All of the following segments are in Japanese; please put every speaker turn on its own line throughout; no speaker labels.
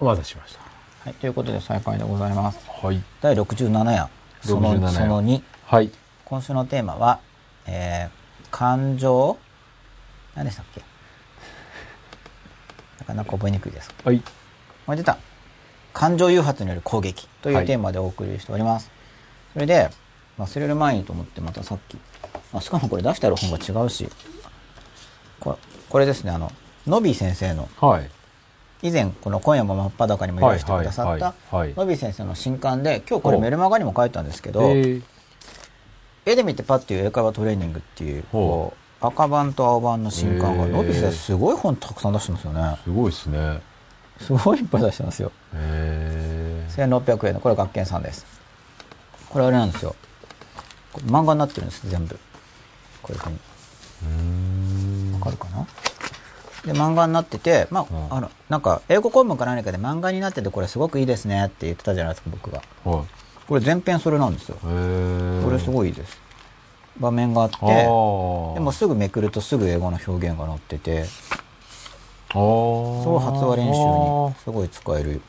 お待たせしました。
はい、ということで再開でございます。
はい。
第67夜、その
67夜
その2。
はい。
今週のテーマは、えー、感情、何でしたっけ？なかなか覚えにくいです。
はい。
これ出た？感情誘発による攻撃というテーマでお送りしております。それで、忘れる前にと思ってまたさっき、あ、しかもこれ出してある本が違うし、これこれですね、あの、のび先生の、
はい。
以前この今夜も真っ裸にも用意してくださ
はい
ったのび先生の新刊で今日これメルマガにも書いたんですけど、
えー
絵で見てパッていう英会話トレーニングっていうこう赤版と青版の新刊がのび先生すごい本たくさん出してますよね。
すごいですね。
すごいいっぱい出してますよ。
え。
1600円のこれ学研さんです。これあれなんですよ。漫画になってるんです全部。こういうふうに。わかるかな？で漫画になっててまあ,、
うん
あのなんか英語公文か何かで漫画になっててこれすごくいいですねって言ってたじゃないですか僕が
はい。
これ全編それなんですよ
えー。
これす
い。
ごいいいです場面があってでもすぐめくるとすぐ英語の表現が載っててそう発話練習にすごい使える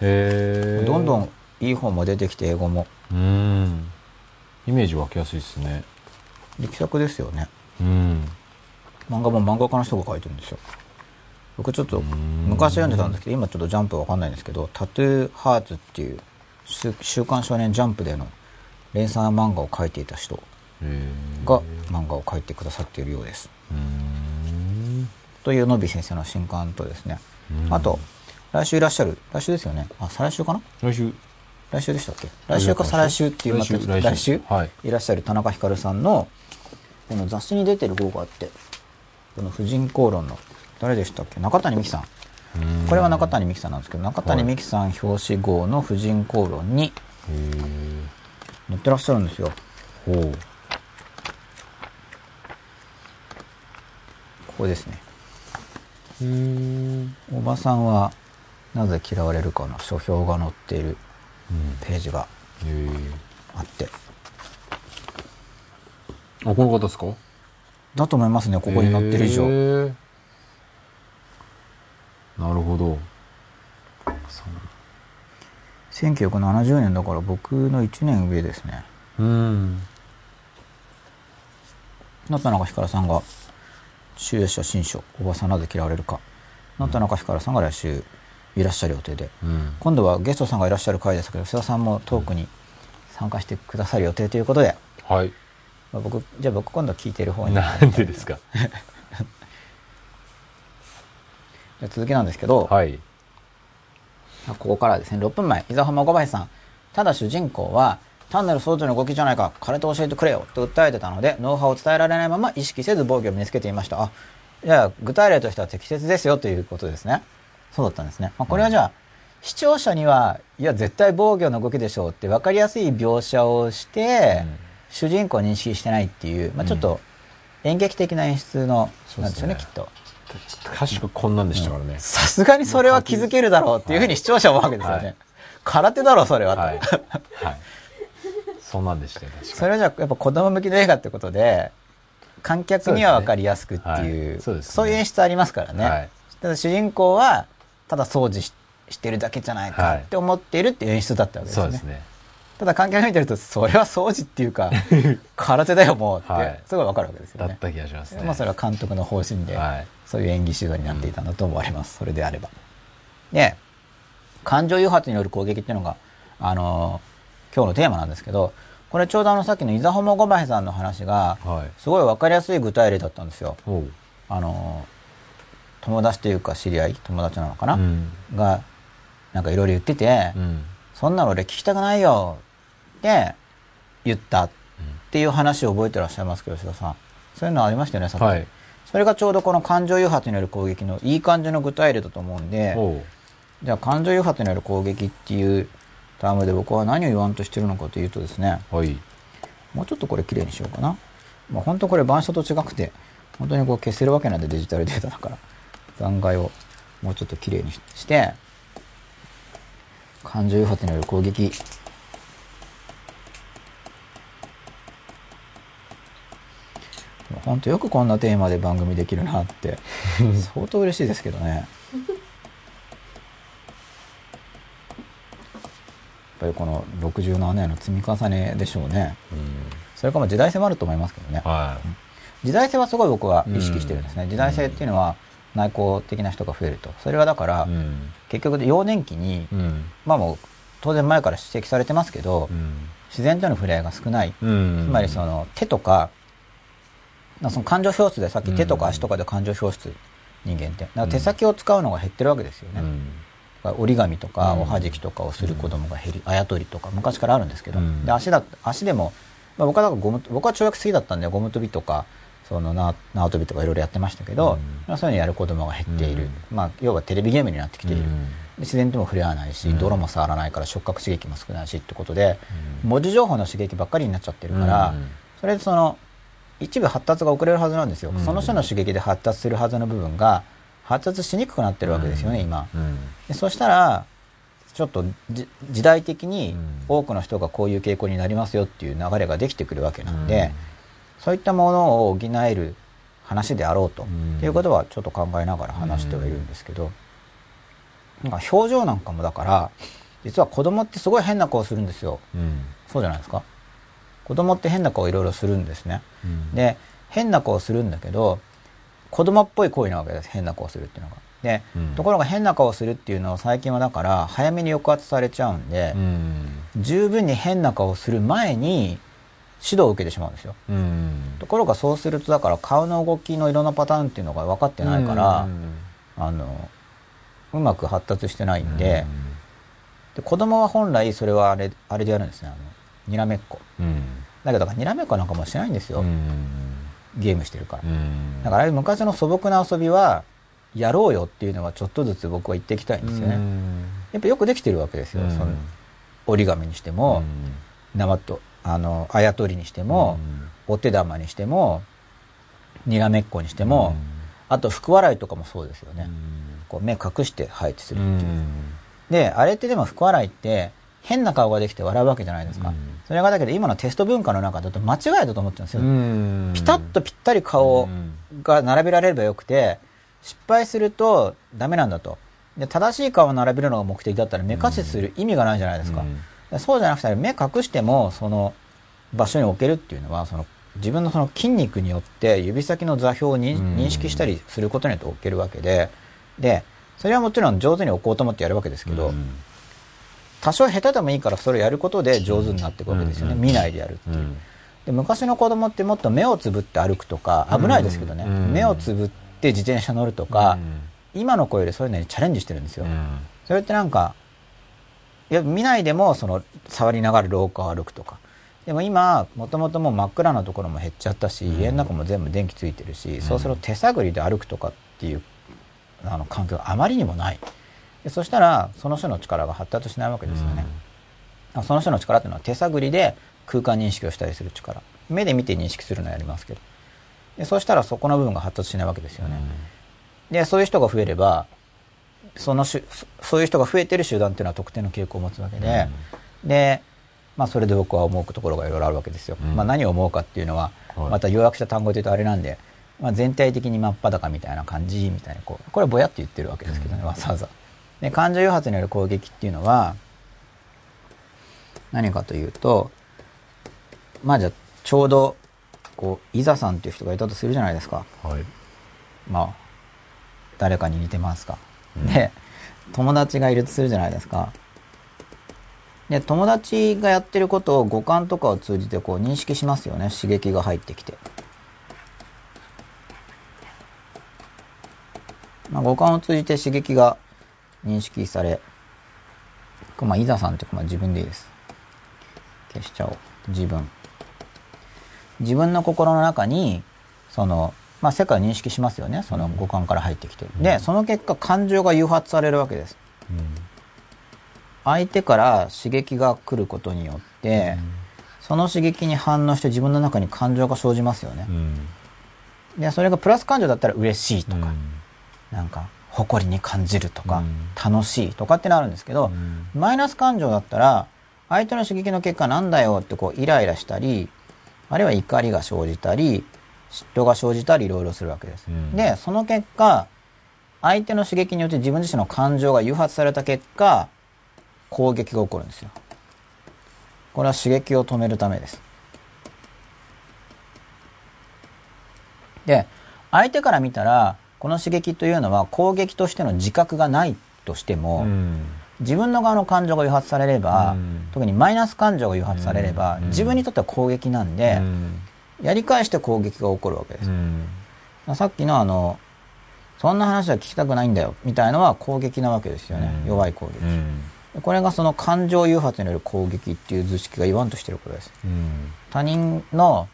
へえ。
どんどんいい本も出てきて英語も
うん。イメージ湧きやすいですね。
力作ですよね
うん。
漫画も漫画家の人が書いてるんですよ。僕ちょっと
ん。
昔読んでたんですけど今ちょっとジャンプわかんないんですけど「タトゥーハーツ」っていう週週刊少年ジャンプでの連載漫画を描いていた人が漫画を描いてくださっているようです。というのび先生の新刊とですね。
うん。
あと来週いらっしゃる来週ですよね。あ再来週かな？
来週。
来週でしたっけ？来週か再来週っていうまた
来週？はい。
いらっしゃる田中ひかるさんのこの雑誌に出てる号があってこの婦人公論の誰でしたっけ？中谷美紀さん
うん
これは中谷美紀さんなんですけど中谷美紀さん表紙号の婦人公論に。載ってらっしゃるんですよ
ほう。
ここですね。おばさんはなぜ嫌われるかの書評が載っている
うん。
ページが。あって
あ、この方ですか？
だと思いますねここに載ってる以上、
へーなるほど。
1970年だから僕の1年上ですね
うん。
の田中ひかるさんが集英社新書「おばさんなぜ嫌われるか」の田中ひかるさんが来週いらっしゃる予定で
うん。
今度はゲストさんがいらっしゃる回ですけど須田さんもトークに参加してくださる予定ということで、
はい。
まあ、僕じゃあ僕今度聞いてる方に。
なんでですか？
続きなんですけど、
はい。
ここからですね。6分前。伊沢浜小林さん。ただ主人公は単なる装置の動きじゃないか。彼と教えてくれよ。と訴えてたのでノウハウを伝えられないまま意識せず防御を身につけていました。あじゃあ具体例としては適切ですよ。ということですね。そうだったんですね、まあ、これはじゃあ、視聴者にはいや絶対防御の動きでしょうって分かりやすい描写をして、
うん
主人公を認識してないっていう、まあ、ちょっと演劇的な演出の、なんですよねきっと。
確かこんなんでしたからね。
さすがにそれは気づけるだろうっていうふうに視聴者は思うわけですよね、
はい。
空手だろうそれはと、
はい。はい。そんなんでしたよ、確か
それはじゃあやっぱ子供向きの映画ってことで観客には分かりやすくっていう
そうい。そう
そういう演出ありますからね、
はい。
ただ主人公はただ掃除ししてるだけじゃないか
はい。
って思っているっていう演出だったわけですね,、
そうですね。
ただ観客が見てるとそれは掃除っていうか 空手だよもうって、
はい
すごい分かるわけですよね
だった気がしますね。
まあそれは監督の方針で、
はい。
そういう演技指導になっていたんだと思われます、それであれば。で、感情誘発による攻撃っていうのが、あのー今日のテーマなんですけど、これちょうどあのさっきの伊沢ホモゴバヘさんの話が、
はい。
すごい分かりやすい具体例だったんですよ。
おう。
あのー友達というか知り合い、友達なのかな、
うん。
が、なんかいろいろ言ってて、
うん。
そんなの俺聞きたくないよって言ったっていう話を覚えてらっしゃいますけど、吉田さん。そういうのありましたよね、さっき。
はい。
それがちょうどこの感情誘発による攻撃のいい感じの具体例だと思うんで。じゃあ感情誘発による攻撃っていうタームで僕は何を言わんとしてるのかというとですね、
はい。
もうちょっとこれ綺麗にしようかな。まあ、本当これ板書と違くて、本当にこう消せるわけなんでデジタルデータだから、残骸をもうちょっと綺麗にして、感情誘発による攻撃。本当よくこんなテーマで番組できるなって、相当嬉しいですけどね。ぱりこの67年の積み重ねでしょうね。
うん
それかも時代性もあると思いますけどね。
は
時代性はすごい僕は意識してるんですね。時代性っていうのは内向的な人が増えると。それはだから、
いうん
結局幼年期に、
うん
まあもう当然前から指摘されてますけど、
うん
自然との触れ合いが少ない。
うん
つまりその手とか、まあその感情表出でさっき手とか足とかで感情表出、人間って。だから手先を使うのが減ってるわけですよね。折り紙とか
うん。
おはじきとかをする子供が減り、あやとりとか昔からあるんですけど、
うん。
で足だ足でも、まあ、僕はゴム僕は跳躍好きだったんでゴム跳びとかその縄縄跳びとかいろいろやってましたけど、
うん。
まあそういうのやる子供が減っている、
うん。
まあ要はテレビゲームになってきている、
うん。
自然とも触れ合わないし、
うん。
泥も触らないから触覚刺激も少ないしってことで、
うん。
文字情報の刺激ばっかりになっちゃってるから、
うん。
それでその一部発達が遅れるはずなんですよ、
うん。
その人の刺激で発達するはずの部分が発達しにくくなってるわけですよね、今。
うん。
でそしたらちょっとじ時代的に
うん。
多くの人がこういう傾向になりますよっていう流れができてくるわけなんで、そういったものを補える話であろうと、
うん。
っていうことはちょっと考えながら話してはいるんですけど、なんか表情なんかもだから実は子供ってすごい変な顔するんですよ。
うん。
そうじゃないですか子供って変な顔いろいろするんですね。
うん。
で変な顔するんだけど子供っぽい行為なわけです変な顔するっていうのが。で、
うん。
ところが変な顔するっていうのを最近はだから早めに抑圧されちゃうんで
う、ん。
十分に変な顔する前に指導を受けてしまうんですよ。
うん。
ところがそうするとだから顔の動きのいろんなパターンっていうのが分かってないから、
うん。
あのうまく発達してないんで,、で子供は本来それはあれあれでやるんですねあのにらめっこ。
うん。
だけどだからにらめっこなんかもしないんですよ、
うん。
ゲームしてるから、
うん。
だからああいう昔の素朴な遊びはやろうよっていうのはちょっとずつ僕は言っていきたいんですよね、
うん。
やっぱよくできてるわけですよ、
うん。
その折り紙にしても、縄とあのあやとりにしても、お手玉にしてもにらめっこにしても、あと福笑いとかもそうですよね、こう目隠して配置するっていう、であれってでも福笑いって変な顔ができて笑うわけじゃないですか、
うん
それがだけど今のテスト文化の中だと間違いだと思ってるんですよ、
うん。
ピタッとぴったり顔が並べられればよくて失敗するとダメなんだと。で正しい顔を並べるのが目的だったら目隠しする意味がないじゃないですか、
う
そうじゃなくて目隠してもその場所に置けるっていうのはその自分のその筋肉によって指先の座標を認識したりすることによって置けるわけで。でそれはもちろん上手に置こうと思ってやるわけですけど、
うん
多少下手でもいいからそれをやることで上手になっていくわけですよね、
うん
見ないでやる
う。ん。
で昔の子供ってもっと目をつぶって歩くとか危ないですけどね、
うん。
目をつぶって自転車乗るとか、今の子よりそういうのにチャレンジしてるんですよ、それってなんかいや見ないでもその触りながら廊下を歩くとか。でも今もともともう真っ暗なところも減っちゃったし、
うん。
家の中も全部電気ついてるし、そうすると手探りで歩くとかっていうあの環境があまりにもないでそしたらその人の力が発達しないわけですよね、その人の力っていうのは手探りで空間認識をしたりする力。目で見て認識するのはやりますけど。でそうしたらそこの部分が発達しないわけですよね、でそういう人が増えればそのしゅそそういう人が増えてる集団っていうのは特定の傾向を持つわけで、で、まあ、それで僕は思うところがいろいろあるわけですよ、
うん。
まあ、何を思うかっていうのは、
はい。
また要約した単語で言うとあれなんで、まあ、全体的に真っ裸みたいな感じみたいなこうこれぼやって言ってるわけですけどね、
うん。
わざわざで感情誘発による攻撃っていうのは何かというとまあじゃあちょうどこう伊沢さんっていう人がいたとするじゃないですか。
はい。
まあ誰かに似てますか、
うん。
で友達がいるとするじゃないですか。で友達がやってることを五感とかを通じてこう認識しますよね。刺激が入ってきて、まあ、五感を通じて刺激が認識されこれまあ伊沢さんってまあ自分でいいです。消しちゃおう。自分。自分の心の中にその、まあ、世界を認識しますよね。その五感から入ってきて、でその結果感情が誘発されるわけです。相手から刺激が来ることによって、その刺激に反応して自分の中に感情が生じますよね、でそれがプラス感情だったら嬉しいとか、なんか誇りに感じるとか、
うん。
楽しいとかってなるんですけど、マイナス感情だったら相手の刺激の結果なんだよってこうイライラしたりあるいは怒りが生じたり嫉妬が生じたりいろいろするわけです、
うん。
でその結果相手の刺激によって自分自身の感情が誘発された結果攻撃が起こるんですよ。これは刺激を止めるためです。で、相手から見たら、この刺激というのは攻撃としての自覚がないとしても、
うん。
自分の側の感情が誘発されれば、
うん。
特にマイナス感情が誘発されれば、
うん。
自分にとっては攻撃なんで、やり返して攻撃が起こるわけです。
うん。
さっきのあの、そんな話は聞きたくないんだよ、みたいのは攻撃なわけですよね。
うん。
弱い攻撃。
うん。
これがその感情誘発による攻撃っていう図式が言わんとしてることです。
うん。
他人の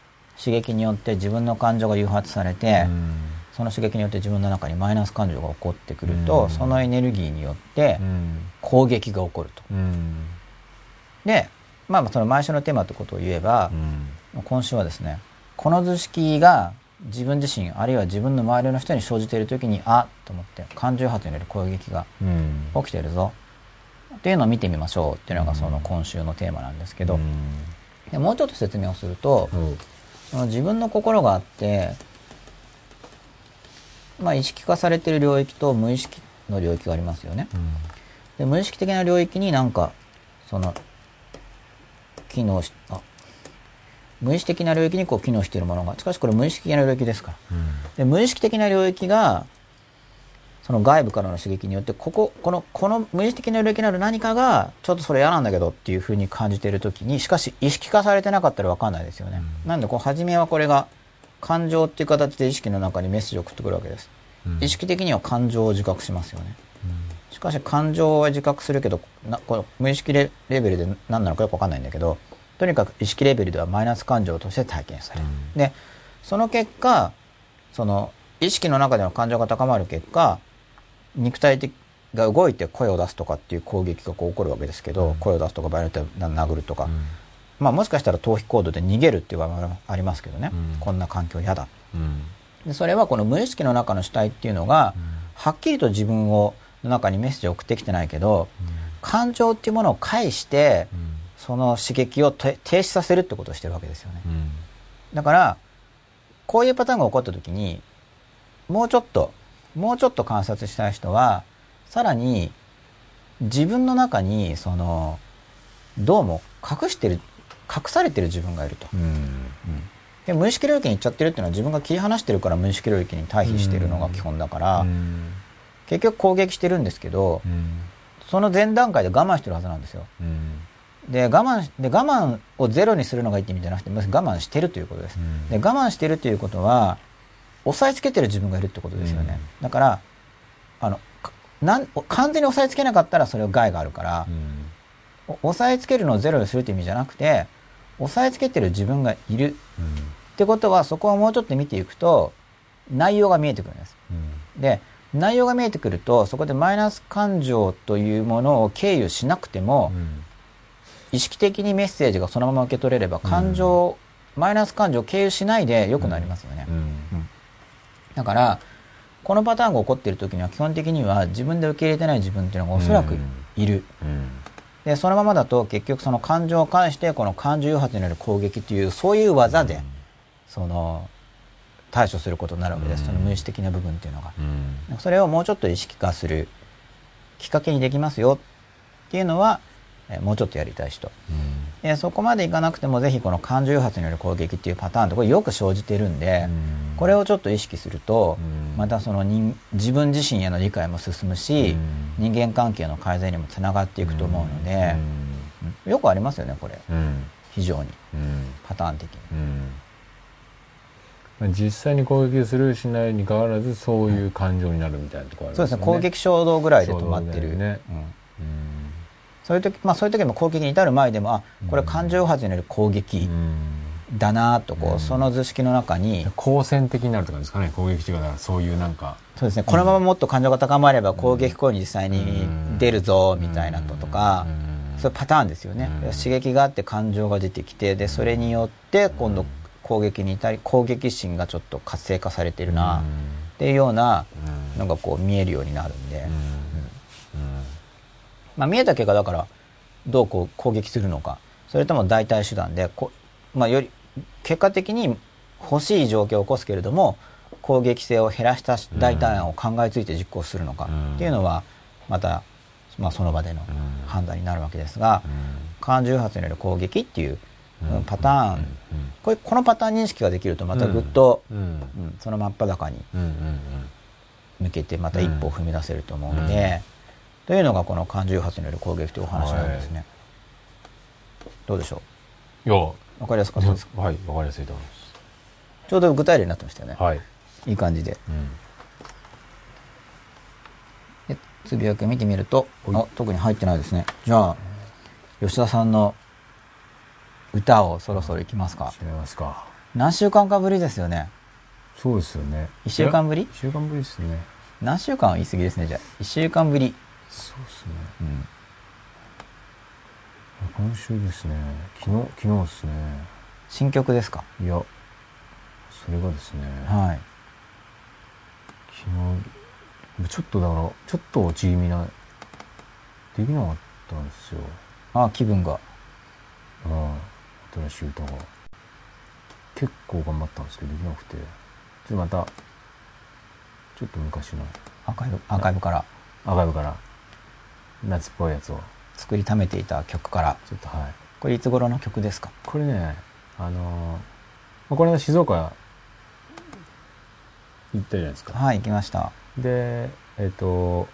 刺激によって自分の感情が誘発されて、
うん
その刺激によって自分の中にマイナス感情が起こってくると、
うん。
そのエネルギーによって
うん。
攻撃が起こると。
うん。
で、まあまあその毎週のテーマってことを言えば
う、ん。
今週はですね、この図式が自分自身、あるいは自分の周りの人に生じている時に、あっと思って、感情誘発による攻撃が
うん。
起きてるぞ。っていうのを見てみましょうっていうのがその今週のテーマなんですけど、
うん。
でもうちょっと説明をすると、
うん。
その自分の心があって、まあ意識化されている領域と無意識の領域がありますよね。で無意識的な領域になんか、その、機能し、あ、無意識的な領域にこう機能しているものが、しかしこれ無意識的な領域ですから。で無意識的な領域が、その外部からの刺激によって、ここ、この、この無意識的な領域にある何かが、ちょっとそれ嫌なんだけどっていうふうに感じているときに、しかし意識化されてなかったらわかんないですよね。なんで、こう、初めはこれが、感情っていう形で意識の中にメッセージを送ってくるわけです。
うん
意識的には感情を自覚しますよね。しかし感情は自覚するけど、なこの無意識レレベルで何なのかよくわかんないんだけど、とにかく意識レベルではマイナス感情として体験される。で、その結果、その意識の中での感情が高まる結果、肉体的が動いて声を出すとかっていう攻撃がこう起こるわけですけど、声を出すとか場合によってはな殴るとか、まあもしかしたら逃避行動で逃げるっていう場合もありますけどね、
うん。
こんな環境嫌だ。
うん。
でそれはこの無意識の中の主体っていうのが、はっきりと自分をの中にメッセージを送ってきてないけど、感情っていうものを介して、その刺激をて停止させるってことをしてるわけですよね。
うん。
だから、こういうパターンが起こった時に、もうちょっと、もうちょっと観察したい人は、さらに自分の中に、その、どうも隠してる、隠されてる自分がいると。
うん
で無意識領域に行っちゃってるっていうのは自分が切り離してるから無意識領域に対比してるのが基本だから、
うん
結局攻撃してるんですけど、
うん
その前段階で我慢してるはずなんですよ。
うん
で、我慢し、で、我慢をゼロにするのがいいって意味じゃなくて、まず我慢してるということです。
うん
で、我慢してるということは、押さえつけてる自分がいるってことですよね。だから、あの、かなん完全に押さえつけなかったらそれは害があるから、お押さえつけるのをゼロにするって意味じゃなくて、押さえつけてる自分がいる。ってことは、そこをもうちょっと見ていくと、内容が見えてくるんです。で、内容が見えてくると、そこでマイナス感情というものを経由しなくても、意識的にメッセージがそのまま受け取れれば、感情、マイナス感情を経由しないで良くなりますよね。だから、このパターンが起こっている時には基本的には自分で受け入れてない自分っていうのがおそらくいる。で、そのままだと結局その感情を介してこの感情誘発による攻撃っていうそういう技で、その対処することになるわけです。その無意識的な部分っていうのが。それをもうちょっと意識化するきっかけにできますよっていうのは、えーもうちょっとやりたい人。でそこまでいかなくてもぜひこの感情誘発による攻撃っていうパターンってこれよく生じてるんで、これをちょっと意識すると、またその人自分自身への理解も進むし、人間関係の改善にもつながっていくと思うので、うん。よくありますよねこれ。非常に。パターン的に。
実際に攻撃するしないに変わらずそういう感情になるみたいなところありますよね。
そうですね。攻撃衝動ぐらいで止まってる、
ね。
うん。
うん。
そういう時まあそういう時も攻撃に至る前でもあこれ感情発による攻撃だなとこう、
うん。
その図式の中に
好戦的になるとかですかね。攻撃的だからそういうなんか。
そうですね。このままもっと感情が高まれば攻撃行為に実際に出るぞみたいなこととか、そういうパターンですよね、
うん。
刺激があって感情が出てきてでそれによって今度攻撃に至り攻撃心がちょっと活性化されてるなっていうようなのがこう見えるようになるんで、まあ、見えた結果だからどうこう攻撃するのか。それとも代替手段でこ、まあ、より結果的に欲しい状況を起こすけれども攻撃性を減らした代替案を考えついて実行するのかっていうのはまたまあ、その場での
うん。
判断になるわけですが、感情発による攻撃っていう、パターン、これこのパターン認識ができるとまたぐっと、
うん。うん。
うん。その真っ裸に向けてまた一歩を踏み出せると思うので、というのがこの感情発による攻撃というお話なんですね。どうでしょ
う？んいや
うわかりやすかったですか
はいわかりやすいと思いま
ちょうど具体例になってましたよね。
すはい
いい感じで。
うん
でつぶやきを見てみると、
はい
あ特に入ってないですね。じゃあ、吉田さんの歌をそろそろいきますか。
違いますか
何週間かぶりですよね。
そうですよね
一週間ぶり？
一週間ぶりですね
何週間は言い過ぎですね、じゃあ。一週間ぶり。
そうですね
うん。
今週ですね。昨日昨日ですね。
新曲ですか？
いやそれがですね。
はい。
昨日ちょっとだからちょっと落ち気味なできなかったんですよ。
あ、気分が。
ああ新しい歌が。結構頑張ったんですけどできなくて。ちょっとまたちょっと昔の。
アーカイブ、アーカイブから。
アーカイブから。夏っぽいやつを
作りためていた曲から。
ちょっとはい
これいつ頃の曲ですか？
これねあのーまあこれは静岡行ったじゃないですか
はい、行きました。
でえっ、と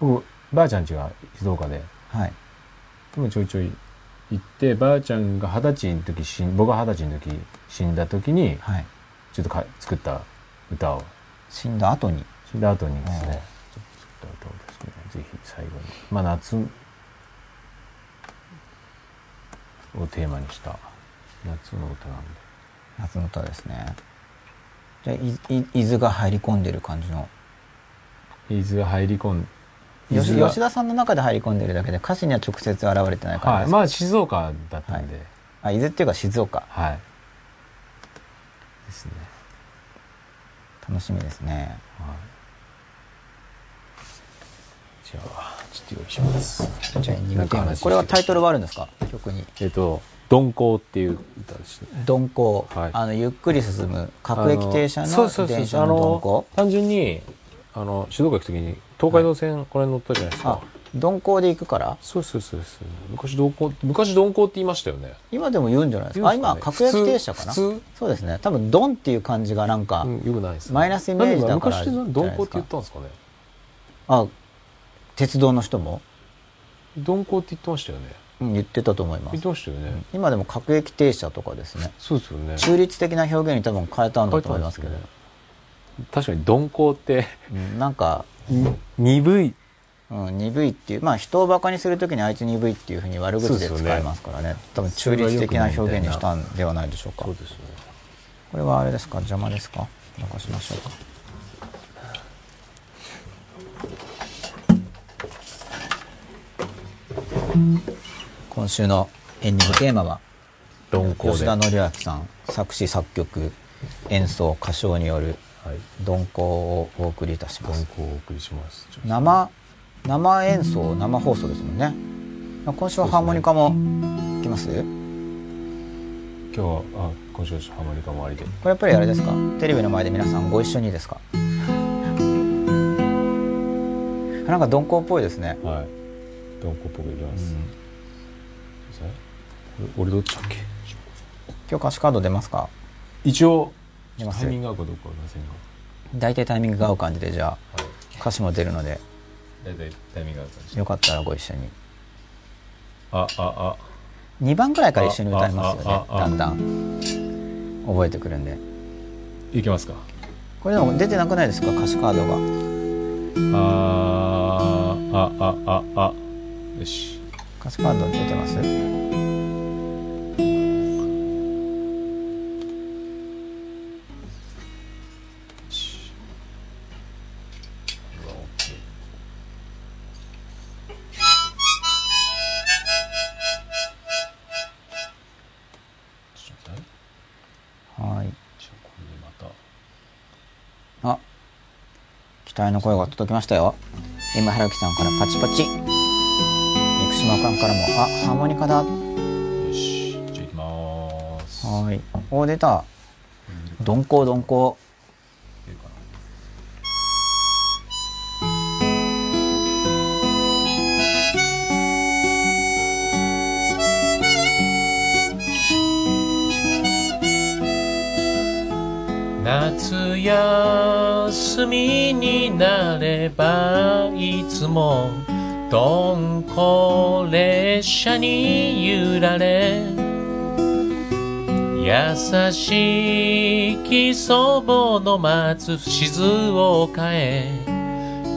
僕ばあちゃん家が静岡で
はい。
でもちょいちょい行ってばあちゃんが二十歳の時死ん僕が二十歳の時死んだ時に
はい。
ちょっとか作った歌を
死んだ後に。
死んだ後にですね
うん
ちょっと歌をですねぜひ最後に。まあ夏をテーマにした夏の歌なんで。
夏の歌ですね。じゃあ、い、い、伊豆が入り込んでる感じの。
伊豆が入り込ん
吉吉田さんの中で入り込んでるだけで歌詞には直接現れてない感じですか、
はい。まあ静岡だったんで。
あ伊豆っていうか静岡。
はい、ですね。
楽しみですね。
はいじゃあちょっと用意します。
じゃあエンディン
なんか
グテーマ
話
これはタイトルはあるんですか？曲に。
えっと「鈍行」っていう歌ですね「
鈍行」
はい。
あのゆっくり進む各駅停車の電車の鈍行。
単純にあの静岡行く時に東海道線これ乗ったじゃないですか、
あ鈍行で行くから？
そうそうそうそう。昔鈍行昔鈍行って言いましたよね。
今でも言うんじゃないですか？
ね。
今各駅停車かな？そうですね。多分「ドン」っていう漢字がなんか、
うんよくないですね。
マイナスイメージだから
なんで昔って鈍行って言ったんですかね？
あ鉄道の人も、
鈍行って言ってましたよね。
うん、言ってたと思いま
言っ
す
てましたよね、
今でも各駅停車とかですね。
そうですよね。
中立的な表現に多分変えたんだと思いますけど、
書いて確かに鈍行って。
うん、なんか、
鈍い。
うん、鈍いっていうまあ人をバカにするときにあいつ鈍いっていうふうに悪口で使いますからね。多分中立的な表現にしたんではないでしょうか。
そうですね。
これはあれですか？邪魔ですか？残しましょうか今週のエンディングテーマは
鈍行で
吉田紀明さん作詞作曲演奏歌唱による
はい。
鈍行をお送りいたします。
鈍行をお送りします。
生生演奏生放送ですもんね。今週はハーモニカもいきます？こ
今日はあ今週はハモニカもありで。
れやっぱりあれですか？テレビの前で皆さんご一緒にですか？なんか鈍行っぽいですね、
はい鈍行っぽくいきます、
うん。
俺どっちだっけ？
今日歌詞カード出ますか？
一応
出ます
タイミング合うかどうかはませんが。
大体タイミングが合う感じでじゃあ
はい。
歌詞も出るので。
大体タイミング合う感じ
よかったらご一緒に。
ああ
2番くらいから一緒に歌いますよね
ああああ
だんだん。覚えてくるんで。
あいきますか。
これでも出てなくないですか？歌詞カードが。
あーああああよし。
歌詞カード出てます？
は
い。
じゃあこれでまた。
あ。期待の声が届きましたよ。今原木さんからパチパチ感からも。あハーモニカだ。
よしじゃあいきます。
はい。お出た。鈍行鈍行。
夏休みになればいつも鈍行列車に揺られ優しき祖母の待つ静岡へ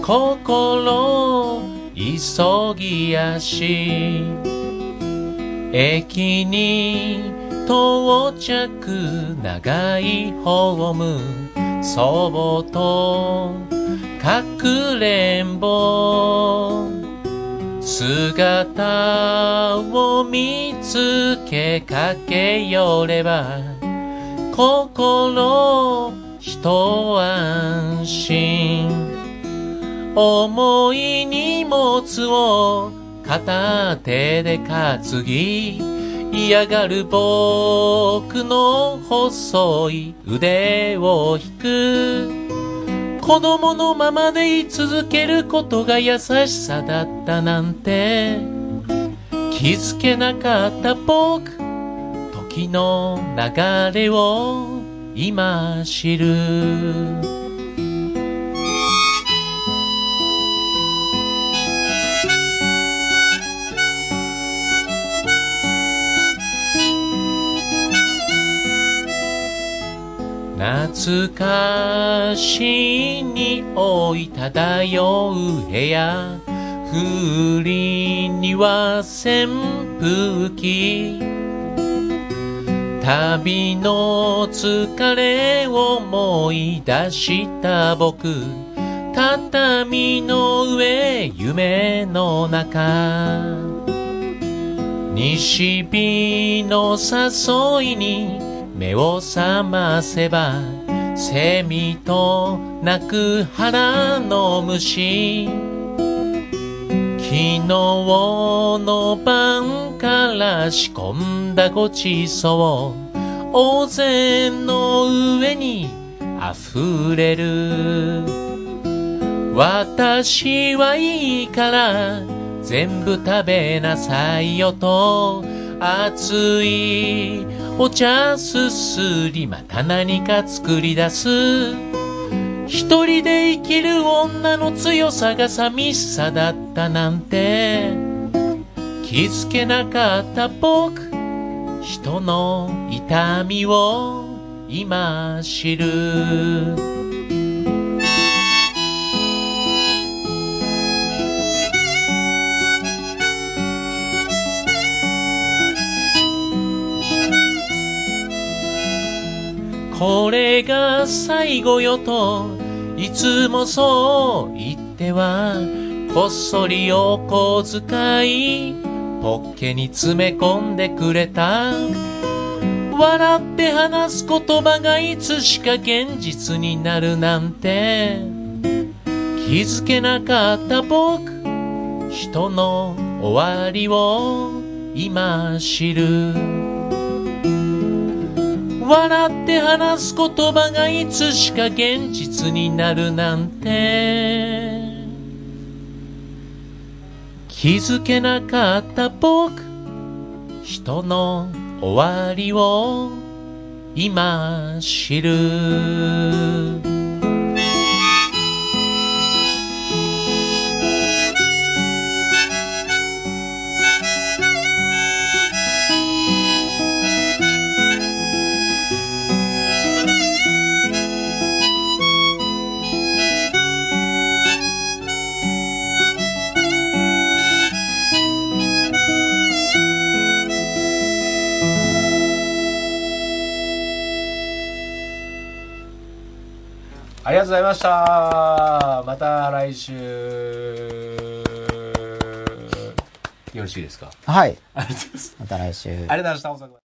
心急ぎ足駅に到着長いホーム祖母とかくれんぼ。姿を見つけかけよれば心一安心。重い荷物を片手で担ぎ嫌がる僕の細い腕を引く。子供のままでい続けることが優しさだったなんて。気づけなかった僕時の流れを今知る。懐かしい匂い漂う部屋。風鈴には扇風機。旅の疲れを思い出した僕。畳の上夢の中。西日の誘いに目を覚ませばセミと鳴く腹の虫。昨日の晩から仕込んだごちそう大勢の上に溢れる。私はいいから全部食べなさいよと熱いお茶すすりまた何か作り出す。一人で生きる女の強さが寂しさだったなんて。気づけなかった僕。人の痛みを今知る。これが最後よといつもそう言ってはこっそりお小遣いポッケに詰め込んでくれた。笑って話す言葉がいつしか現実になるなんて。気づけなかった僕人の終わりを今知る。笑って話す言葉がいつしか現実になるなんて。気づけなかった僕人の終わりを今知る。
ざいました。また来週。よろしいですか？
はい。
ありがとうございます。
また来週。
ありがとうございました